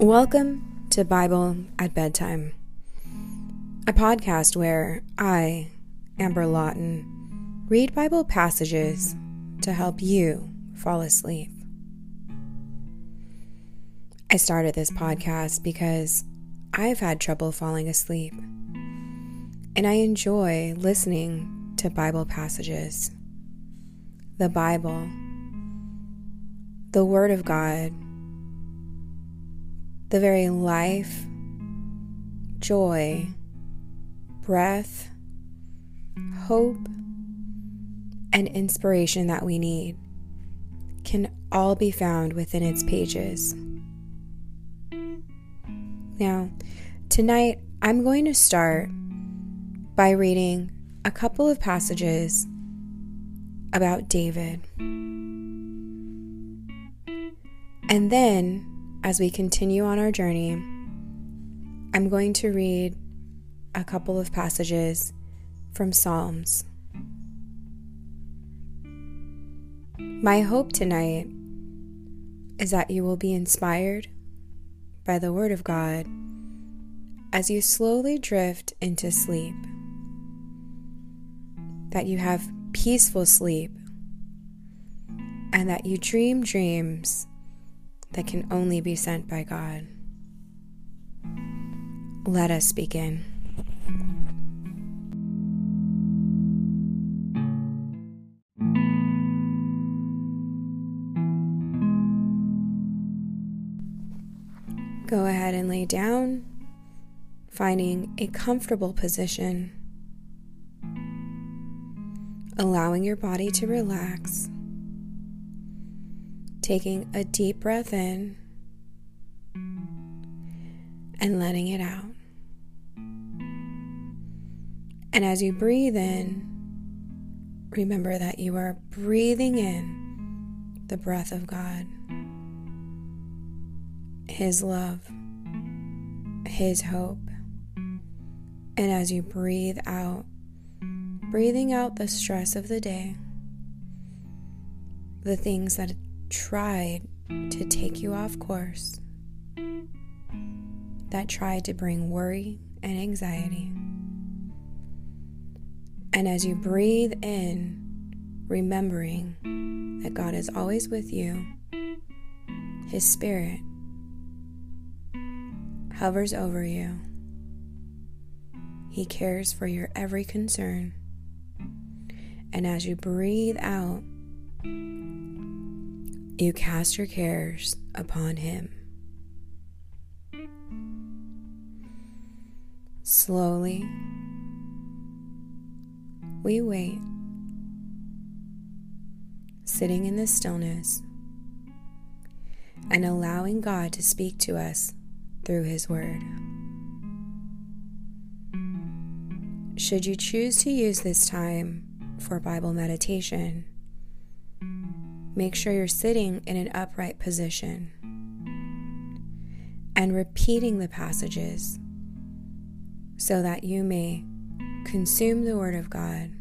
Welcome to Bible at Bedtime, a podcast where I, Amber Lawton, read Bible passages to help you fall asleep. I started this podcast because I've had trouble falling asleep, and I enjoy listening to Bible passages. The Bible, the Word of God, the very life, joy, breath, hope, and inspiration that we need can all be found within its pages. Now, tonight I'm going to start by reading a couple of passages about David. And then, as we continue on our journey, I'm going to read a couple of passages from Psalms. My hope tonight is that you will be inspired by the Word of God as you slowly drift into sleep, that you have peaceful sleep, and that you dream dreams that can only be sent by God. Let us begin. Go ahead and lay down, finding a comfortable position, allowing your body to relax, taking a deep breath in and letting it out. And as you breathe in, remember that you are breathing in the breath of God. His love, His hope. And as you breathe out, breathing out the stress of the day, the things that tried to take you off course, that tried to bring worry and anxiety. And as you breathe in, remembering that God is always with you, His Spirit hovers over you. He cares for your every concern. And as you breathe out, you cast your cares upon Him. Slowly, we wait, sitting in the stillness and allowing God to speak to us through His Word. Should you choose to use this time for Bible meditation, make sure you're sitting in an upright position and repeating the passages so that you may consume the Word of God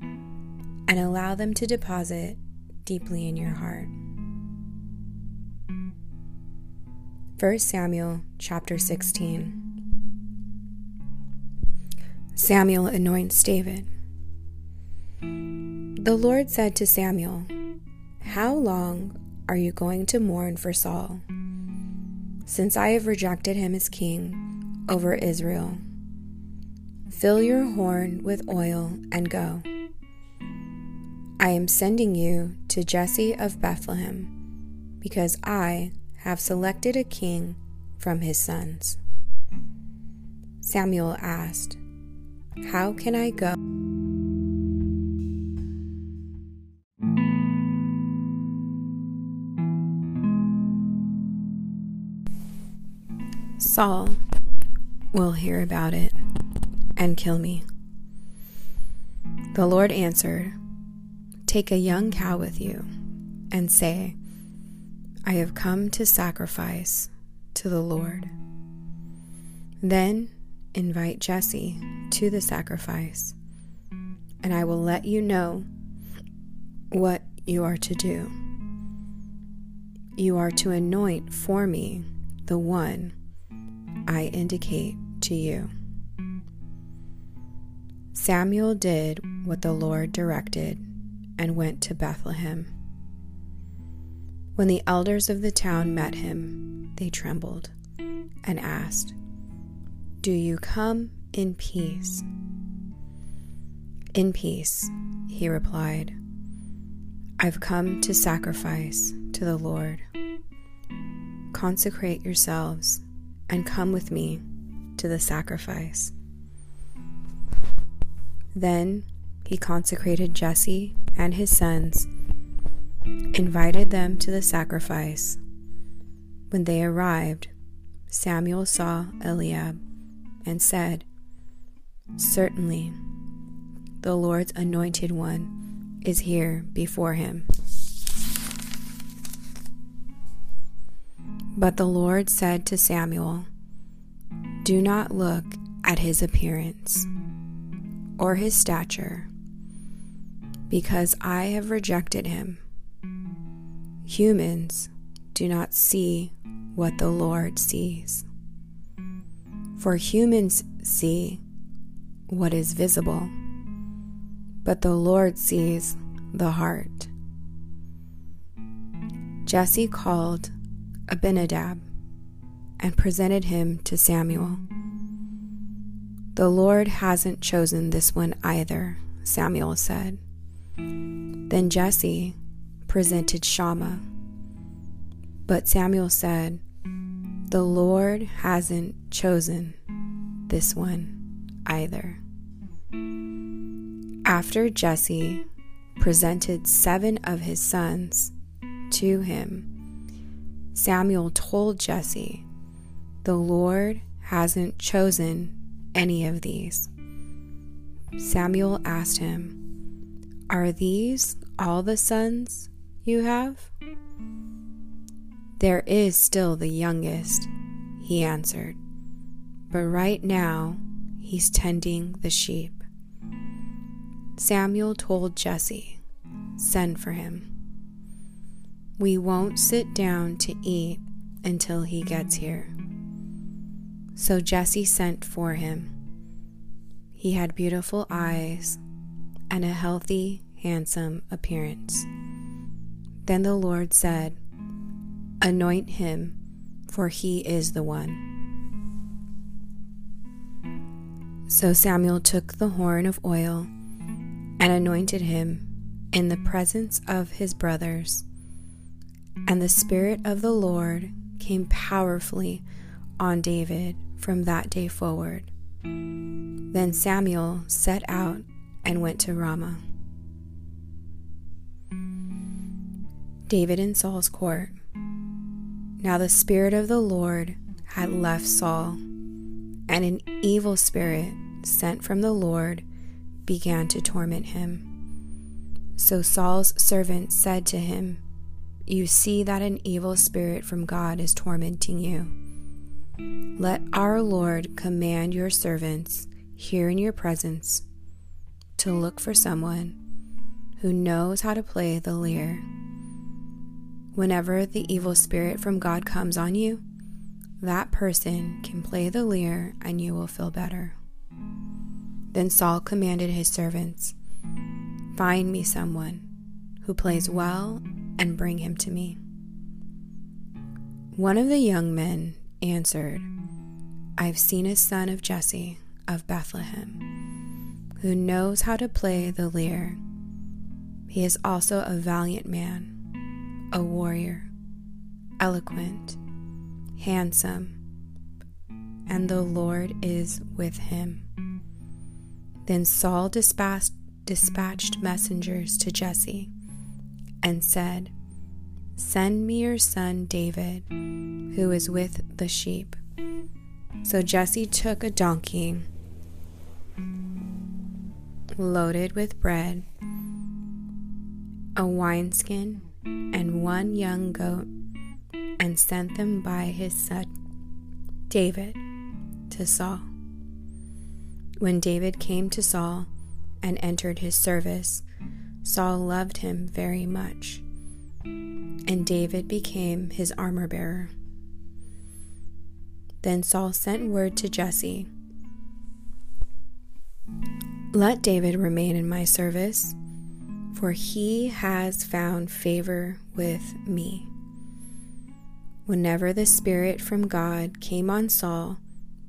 and allow them to deposit deeply in your heart. 1 Samuel chapter 16. Samuel anoints David. The Lord said to Samuel, How long are you going to mourn for Saul? Since I have rejected him as king over Israel. Fill your horn with oil and go. I am sending you to Jesse of Bethlehem, because I have selected a king from his sons. Samuel asked, How can I go? Saul will hear about it and kill me. The Lord answered, Take a young cow with you and say, I have come to sacrifice to the Lord. Then invite Jesse to the sacrifice, and I will let you know what you are to do. You are to anoint for me the one I indicate to you. Samuel did what the Lord directed and went to Bethlehem. When the elders of the town met him, they trembled and asked, Do you come in peace? In peace, he replied. I've come to sacrifice to the Lord. Consecrate yourselves and come with me to the sacrifice. Then he consecrated Jesse and his sons, invited them to the sacrifice. When they arrived, Samuel saw Eliab and said, Certainly, the Lord's anointed one is here before him. But the Lord said to Samuel, Do not look at his appearance or his stature, because I have rejected him. Humans do not see what the Lord sees. For humans see what is visible, but the Lord sees the heart. Jesse called Abinadab and presented him to Samuel. The Lord hasn't chosen this one either, Samuel said. Then Jesse presented Shammah. But Samuel said, The Lord hasn't chosen this one either. After Jesse presented seven of his sons to him, Samuel told Jesse, The Lord hasn't chosen any of these. Samuel asked him, Are these all the sons you have? There is still the youngest, he answered, but right now he's tending the sheep. Samuel told Jesse, Send for him. We won't sit down to eat until he gets here. So Jesse sent for him. He had beautiful eyes and a healthy, handsome appearance. Then the Lord said, Anoint him, for he is the one. So Samuel took the horn of oil and anointed him in the presence of his brothers and the Spirit of the Lord came powerfully on David from that day forward. Then Samuel set out and went to Ramah. David in Saul's court. Now the Spirit of the Lord had left Saul, and an evil spirit sent from the Lord began to torment him. So Saul's servant said to him, you see that an evil spirit from God is tormenting you. Let our Lord command your servants here in your presence to look for someone who knows how to play the lyre. Whenever the evil spirit from God comes on you, that person can play the lyre and you will feel better. Then Saul commanded his servants Find me someone who plays well and bring him to me. One of the young men answered, I've seen a son of Jesse of Bethlehem, who knows how to play the lyre. He is also a valiant man, a warrior, eloquent, handsome, and the Lord is with him. Then Saul dispatched, dispatched messengers to Jesse and said, Send me your son David, who is with the sheep. So Jesse took a donkey loaded with bread, a wineskin, and one young goat, and sent them by his son David to Saul. When David came to Saul and entered his service, Saul loved him very much, and David became his armor bearer. Then Saul sent word to Jesse Let David remain in my service, for he has found favor with me. Whenever the Spirit from God came on Saul,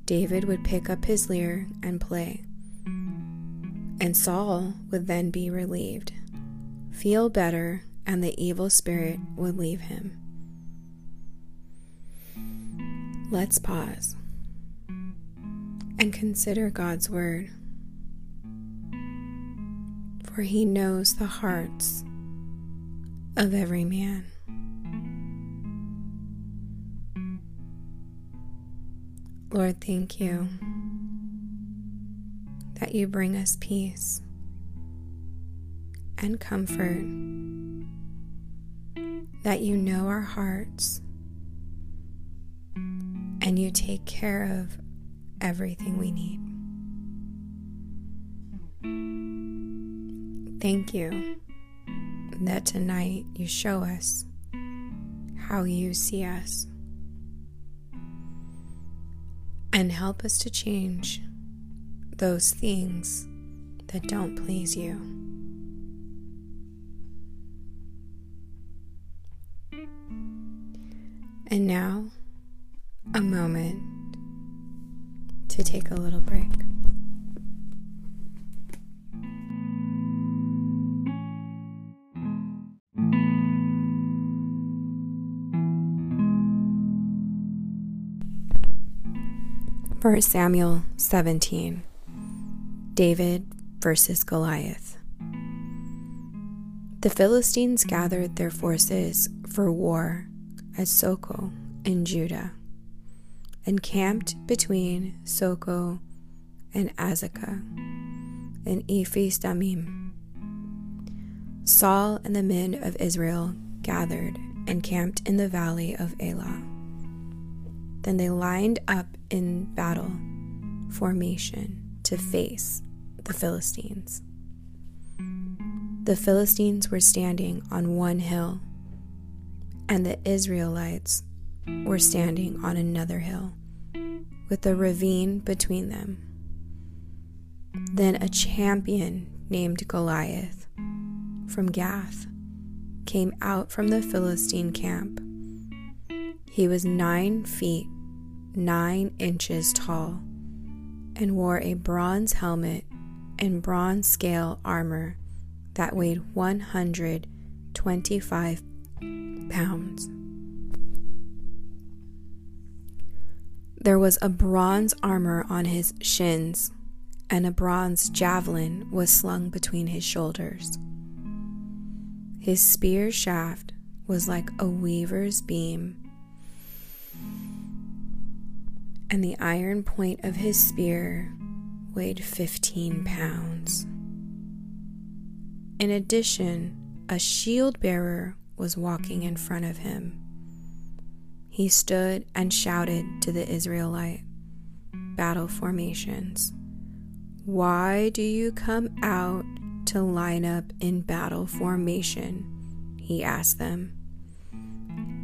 David would pick up his lyre and play. And Saul would then be relieved, feel better, and the evil spirit would leave him. Let's pause and consider God's Word, for He knows the hearts of every man. Lord, thank you that you bring us peace and comfort, that you know our hearts and you take care of everything we need. Thank you that tonight you show us how you see us and help us to change those things that don't please you. And now, a moment to take a little break. First Samuel 17 David versus Goliath. The Philistines gathered their forces for war at Socoh in Judah encamped between Socoh and Azekah in Ephes Dammim. Saul and the men of Israel gathered and camped in the valley of Elah. Then they lined up in battle formation to face the Philistines. The Philistines were standing on one hill, and the Israelites were standing on another hill, with a ravine between them. Then a champion named Goliath from Gath came out from the Philistine camp. He was nine feet, nine inches tall, and wore a bronze helmet and bronze scale armor that weighed 125 pounds. There was a bronze armor on his shins, and a bronze javelin was slung between his shoulders. His spear shaft was like a weaver's beam, and the iron point of his spear weighed 15 pounds. In addition, a shield bearer was walking in front of him he stood and shouted to the Israelite battle formations Why do you come out to line up in battle formation? He asked them.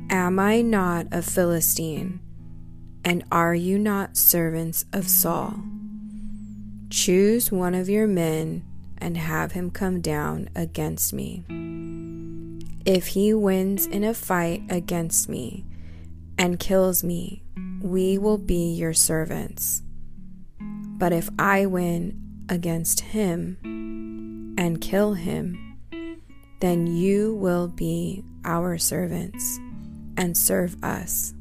Am I not a Philistine? And are you not servants of Saul? Choose one of your men and have him come down against me. If he wins in a fight against me, and kills me, we will be your servants. But if I win against him and kill him, then you will be our servants and serve us.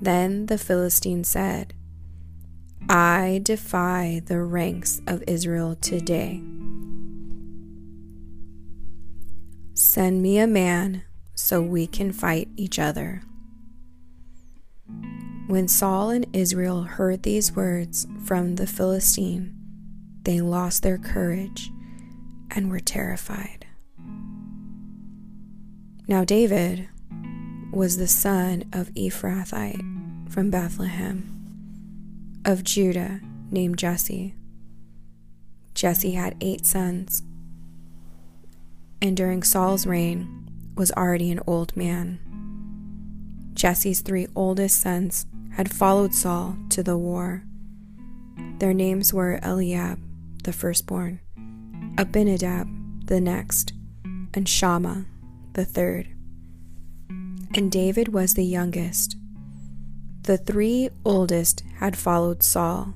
Then the Philistine said, I defy the ranks of Israel today. Send me a man so we can fight each other. When Saul and Israel heard these words from the Philistine, they lost their courage and were terrified. Now, David was the son of Ephrathite from Bethlehem, of Judah, named Jesse. Jesse had eight sons, and during Saul's reign was already an old man. Jesse's three oldest sons had followed Saul to the war. Their names were Eliab, the firstborn, Abinadab, the next, and Shammah, the third. And David was the youngest. The three oldest had followed Saul,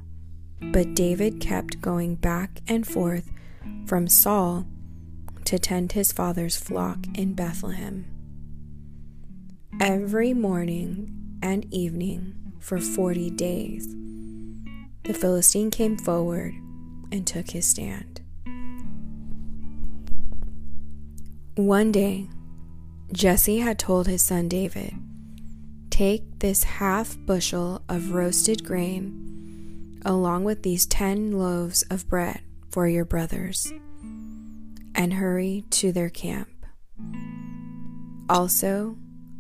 but David kept going back and forth from Saul to tend his father's flock in Bethlehem. Every morning and evening for forty days, the Philistine came forward and took his stand. One day, Jesse had told his son David, Take this half bushel of roasted grain, along with these ten loaves of bread for your brothers, and hurry to their camp. Also,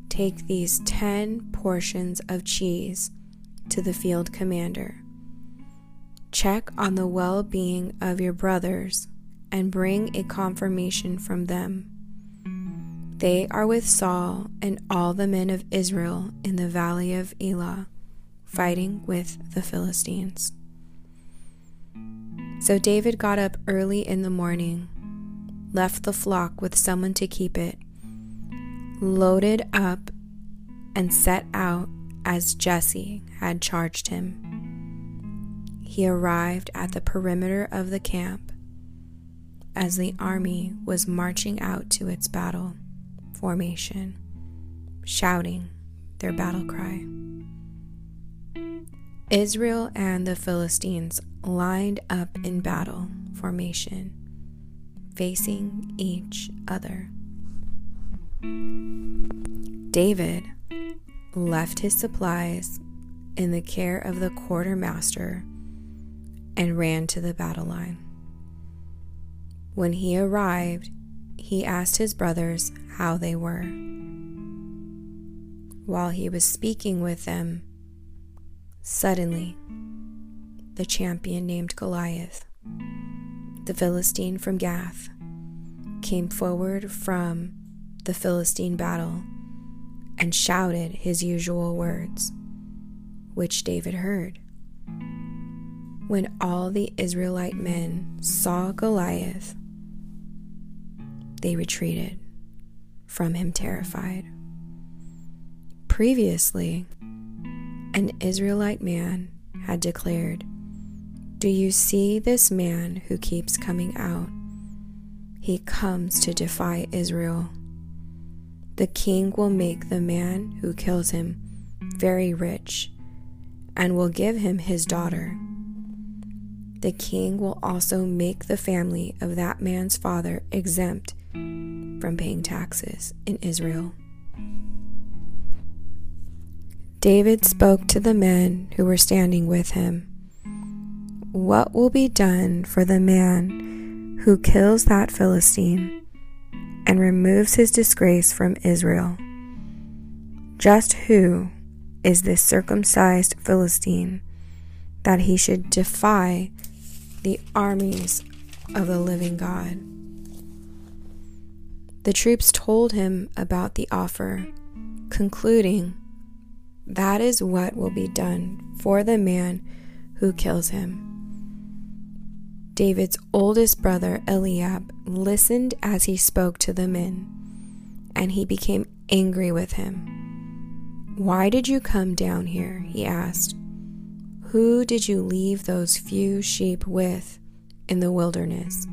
take these ten portions of cheese to the field commander. Check on the well being of your brothers and bring a confirmation from them. They are with Saul and all the men of Israel in the valley of Elah, fighting with the Philistines. So David got up early in the morning, left the flock with someone to keep it, loaded up, and set out as Jesse had charged him. He arrived at the perimeter of the camp as the army was marching out to its battle formation, shouting their battle cry. Israel and the Philistines lined up in battle formation, facing each other. David left his supplies in the care of the quartermaster and ran to the battle line. When he arrived, he asked his brothers how they were. While he was speaking with them, suddenly the champion named Goliath, the Philistine from Gath, came forward from the Philistine battle and shouted his usual words, which David heard. When all the Israelite men saw Goliath, they retreated from him terrified. Previously, an Israelite man had declared, Do you see this man who keeps coming out? He comes to defy Israel. The king will make the man who kills him very rich and will give him his daughter. The king will also make the family of that man's father exempt from paying taxes in Israel. David spoke to the men who were standing with him. What will be done for the man who kills that Philistine and removes his disgrace from Israel? Just who is this circumcised Philistine that he should defy the armies of the living God? The troops told him about the offer, concluding, That is what will be done for the man who kills him. David's oldest brother Eliab listened as he spoke to the men, and he became angry with him. Why did you come down here? he asked. Who did you leave those few sheep with in the wilderness?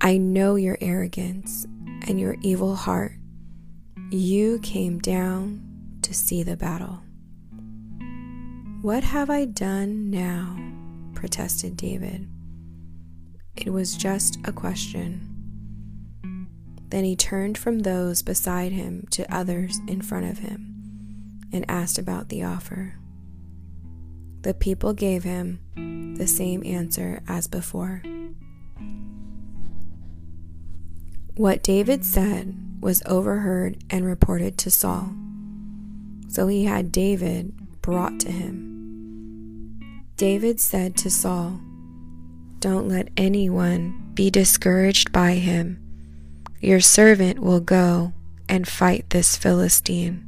I know your arrogance and your evil heart. You came down to see the battle. What have I done now? Protested David. It was just a question. Then he turned from those beside him to others in front of him and asked about the offer. The people gave him the same answer as before. What David said was overheard and reported to Saul. So he had David brought to him. David said to Saul, Don't let anyone be discouraged by him. Your servant will go and fight this Philistine.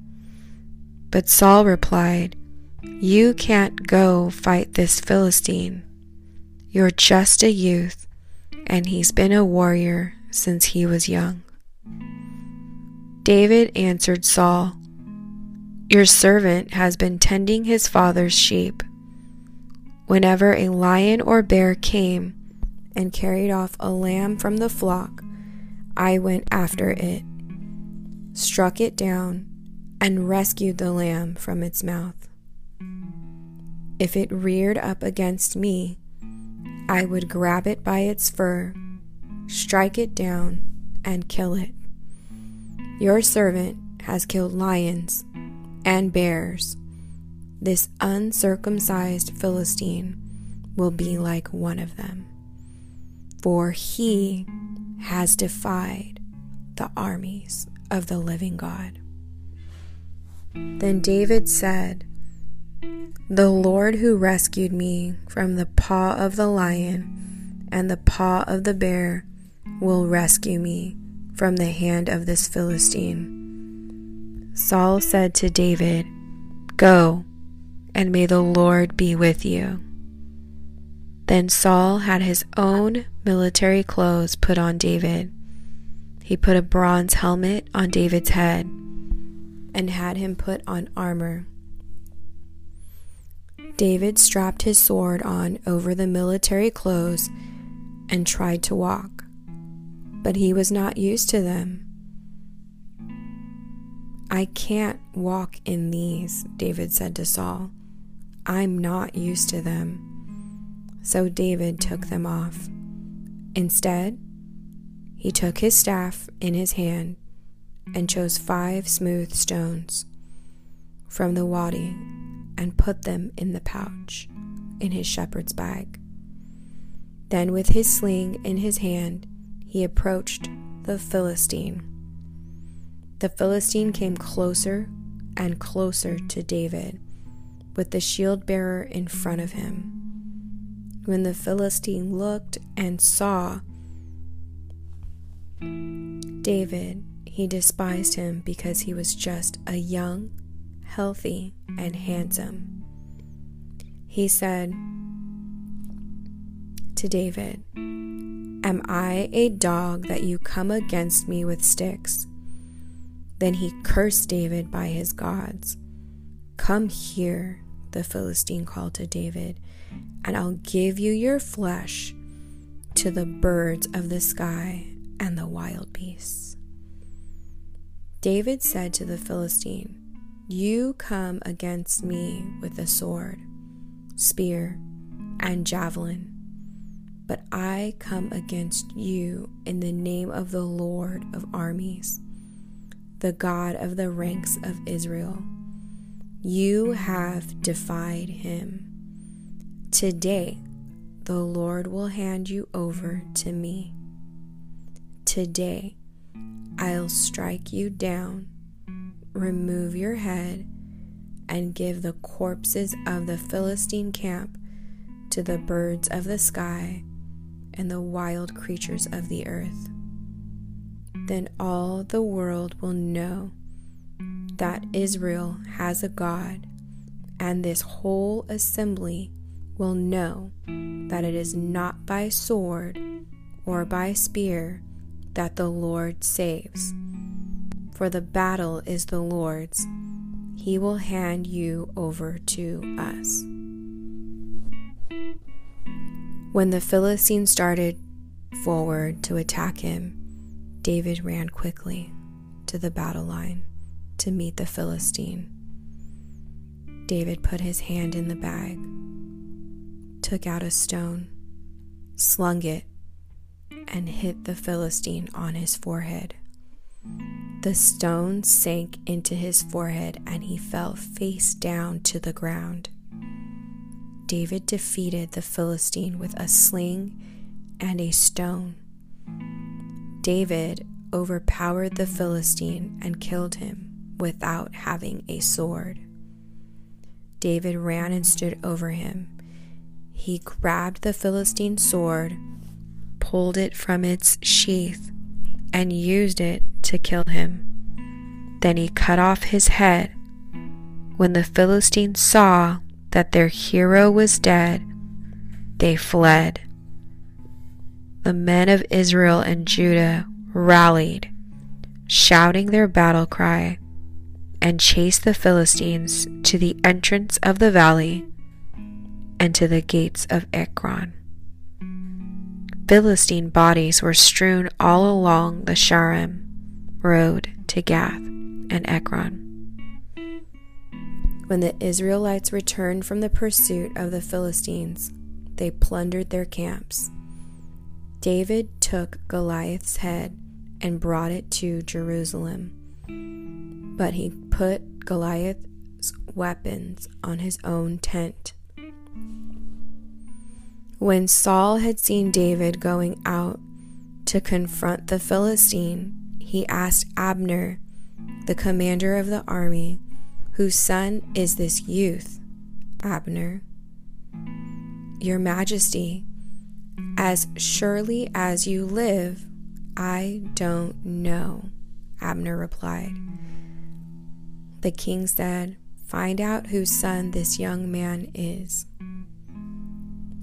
But Saul replied, You can't go fight this Philistine. You're just a youth, and he's been a warrior since he was young. David answered Saul, Your servant has been tending his father's sheep. Whenever a lion or bear came and carried off a lamb from the flock, I went after it, struck it down, and rescued the lamb from its mouth. If it reared up against me, I would grab it by its fur, strike it down, and kill it. Your servant has killed lions and bears. This uncircumcised Philistine will be like one of them, for he has defied the armies of the living God. Then David said, The Lord who rescued me from the paw of the lion and the paw of the bear will rescue me from the hand of this Philistine. Saul said to David, Go, and may the Lord be with you. Then Saul had his own military clothes put on David. He put a bronze helmet on David's head and had him put on armor. David strapped his sword on over the military clothes and tried to walk but he was not used to them. I can't walk in these, David said to Saul. I'm not used to them. So David took them off. Instead, he took his staff in his hand and chose five smooth stones from the wadi and put them in the pouch in his shepherd's bag. Then, with his sling in his hand, he approached the Philistine. The Philistine came closer and closer to David, with the shield bearer in front of him. When the Philistine looked and saw David, he despised him because he was just a young, healthy, and handsome. He said to David, Am I a dog that you come against me with sticks? Then he cursed David by his gods. Come here, the Philistine called to David, and I'll give you your flesh to the birds of the sky and the wild beasts. David said to the Philistine, You come against me with a sword, spear, and javelin but I come against you in the name of the Lord of armies, the God of the ranks of Israel. You have defied him. Today, the Lord will hand you over to me. Today, I'll strike you down, remove your head, and give the corpses of the Philistine camp to the birds of the sky and the wild creatures of the earth. Then all the world will know that Israel has a God, and this whole assembly will know that it is not by sword or by spear that the Lord saves. For the battle is the Lord's, he will hand you over to us. When the Philistine started forward to attack him, David ran quickly to the battle line to meet the Philistine. David put his hand in the bag, took out a stone, slung it, and hit the Philistine on his forehead. The stone sank into his forehead and he fell face down to the ground. David defeated the Philistine with a sling and a stone. David overpowered the Philistine and killed him without having a sword. David ran and stood over him. He grabbed the Philistine sword, pulled it from its sheath, and used it to kill him. Then he cut off his head When the Philistines saw that their hero was dead, they fled. The men of Israel and Judah rallied, shouting their battle cry, and chased the Philistines to the entrance of the valley and to the gates of Ekron. Philistine bodies were strewn all along the Shaaraim road to Gath and Ekron. When the Israelites returned from the pursuit of the Philistines, they plundered their camps. David took Goliath's head and brought it to Jerusalem, but he put Goliath's weapons on his own tent. When Saul had seen David going out to confront the Philistine, he asked Abner, the commander of the army, Whose son is this youth, Abner? Your Majesty, as surely as you live, I don't know, Abner replied. The king said, Find out whose son this young man is.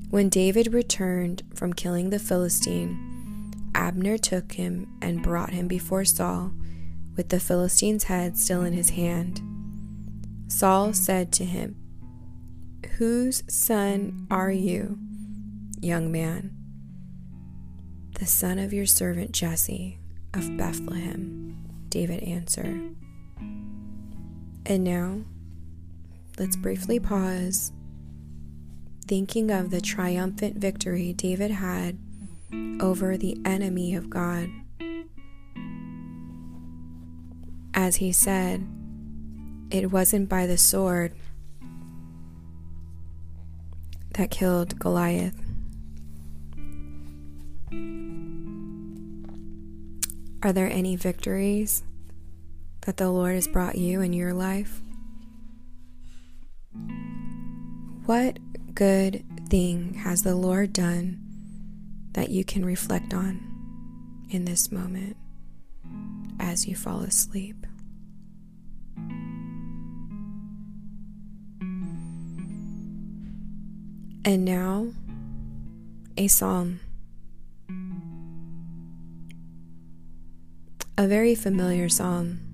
When David returned from killing the Philistine, Abner took him and brought him before Saul, with the Philistine's head still in his hand. Saul said to him, Whose son are you, young man? The son of your servant Jesse of Bethlehem, David answered. And now, let's briefly pause thinking of the triumphant victory David had over the enemy of God. As he said, it wasn't by the sword that killed Goliath. Are there any victories that the Lord has brought you in your life? What good thing has the Lord done that you can reflect on in this moment as you fall asleep? And now, a psalm. A very familiar psalm.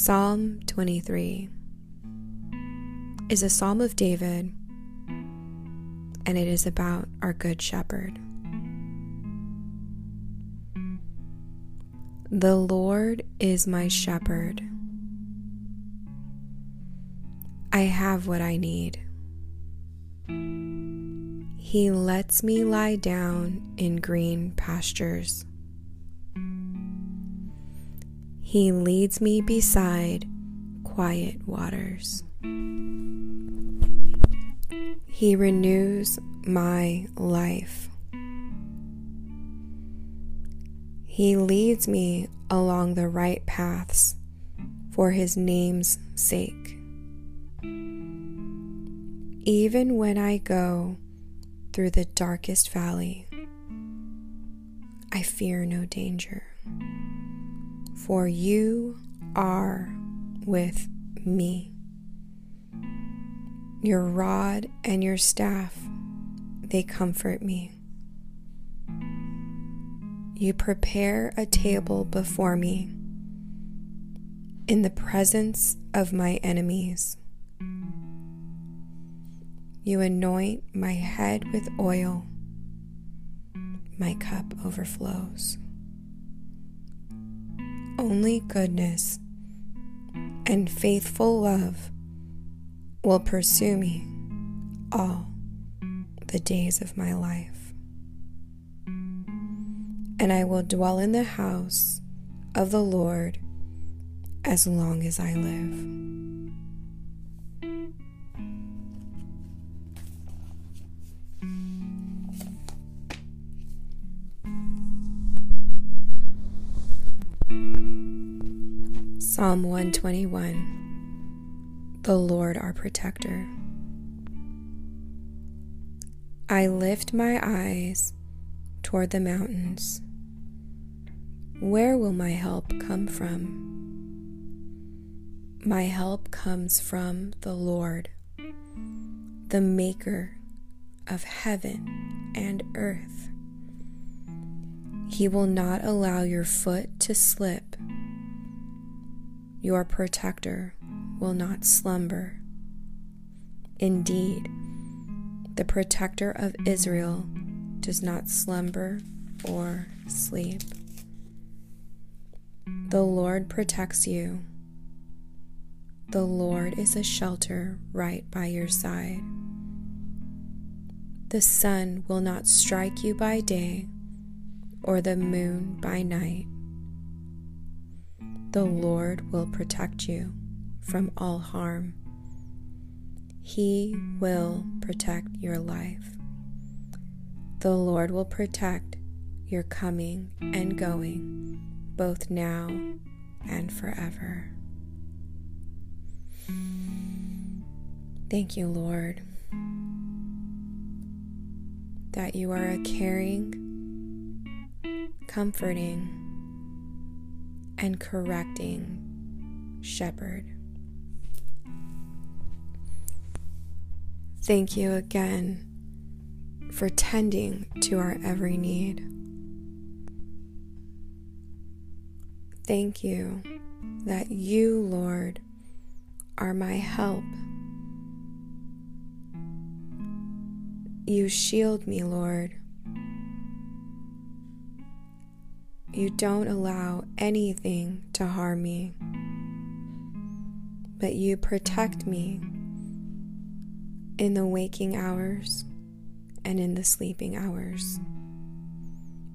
Psalm 23 is a psalm of David, and it is about our Good Shepherd. The Lord is my shepherd. I have what I need. He lets me lie down in green pastures. He leads me beside quiet waters. He renews my life. He leads me along the right paths for His name's sake. Even when I go through the darkest valley, I fear no danger, for you are with me. Your rod and your staff, they comfort me. You prepare a table before me in the presence of my enemies. You anoint my head with oil, my cup overflows. Only goodness and faithful love will pursue me all the days of my life. And I will dwell in the house of the Lord as long as I live. Psalm 121 the Lord our protector. I lift my eyes toward the mountains. Where will my help come from? My help comes from the Lord, the Maker of heaven and earth. He will not allow your foot to slip. Your protector will not slumber. Indeed, the protector of Israel does not slumber or sleep. The Lord protects you. The Lord is a shelter right by your side. The sun will not strike you by day, or the moon by night. The Lord will protect you from all harm. He will protect your life. The Lord will protect your coming and going, both now and forever. Thank you, Lord, that you are a caring, comforting, and correcting shepherd. Thank you again for tending to our every need. Thank you that you, Lord, are my help. You shield me, Lord. You don't allow anything to harm me, but you protect me in the waking hours and in the sleeping hours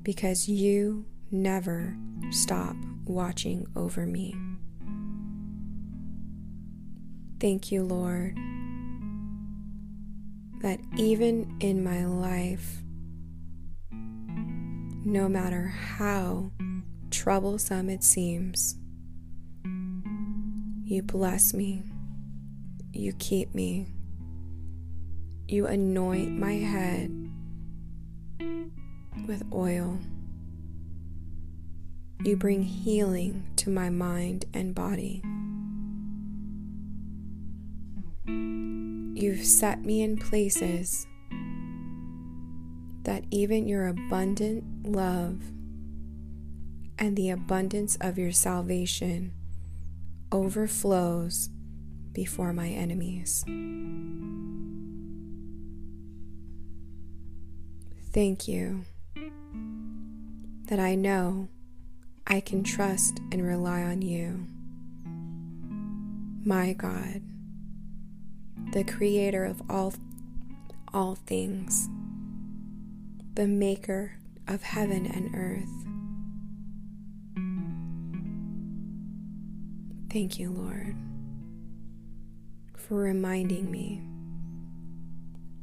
because you never stop watching over me. Thank you, Lord, that even in my life, no matter how troublesome it seems, you bless me, you keep me, you anoint my head with oil. You bring healing to my mind and body. You've set me in places that even your abundant love and the abundance of your salvation overflows before my enemies. Thank you that I know I can trust and rely on you, my God, the creator of all, all things, the maker of heaven and earth. Thank you, Lord, for reminding me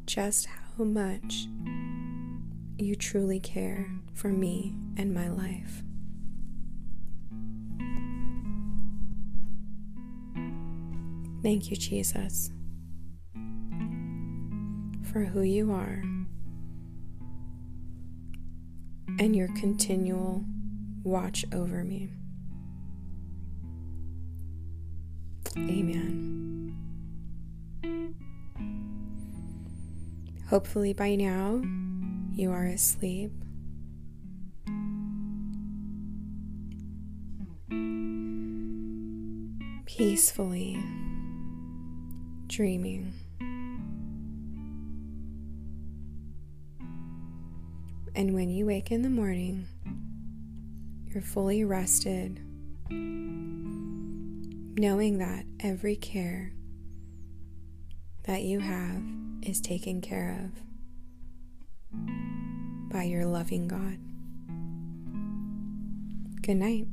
just how much you truly care for me and my life. Thank you, Jesus, for who you are and your continual watch over me. Amen. Hopefully, by now, you are asleep. Peacefully dreaming. And when you wake in the morning, you're fully rested, knowing that every care that you have is taken care of by your loving God. Good night.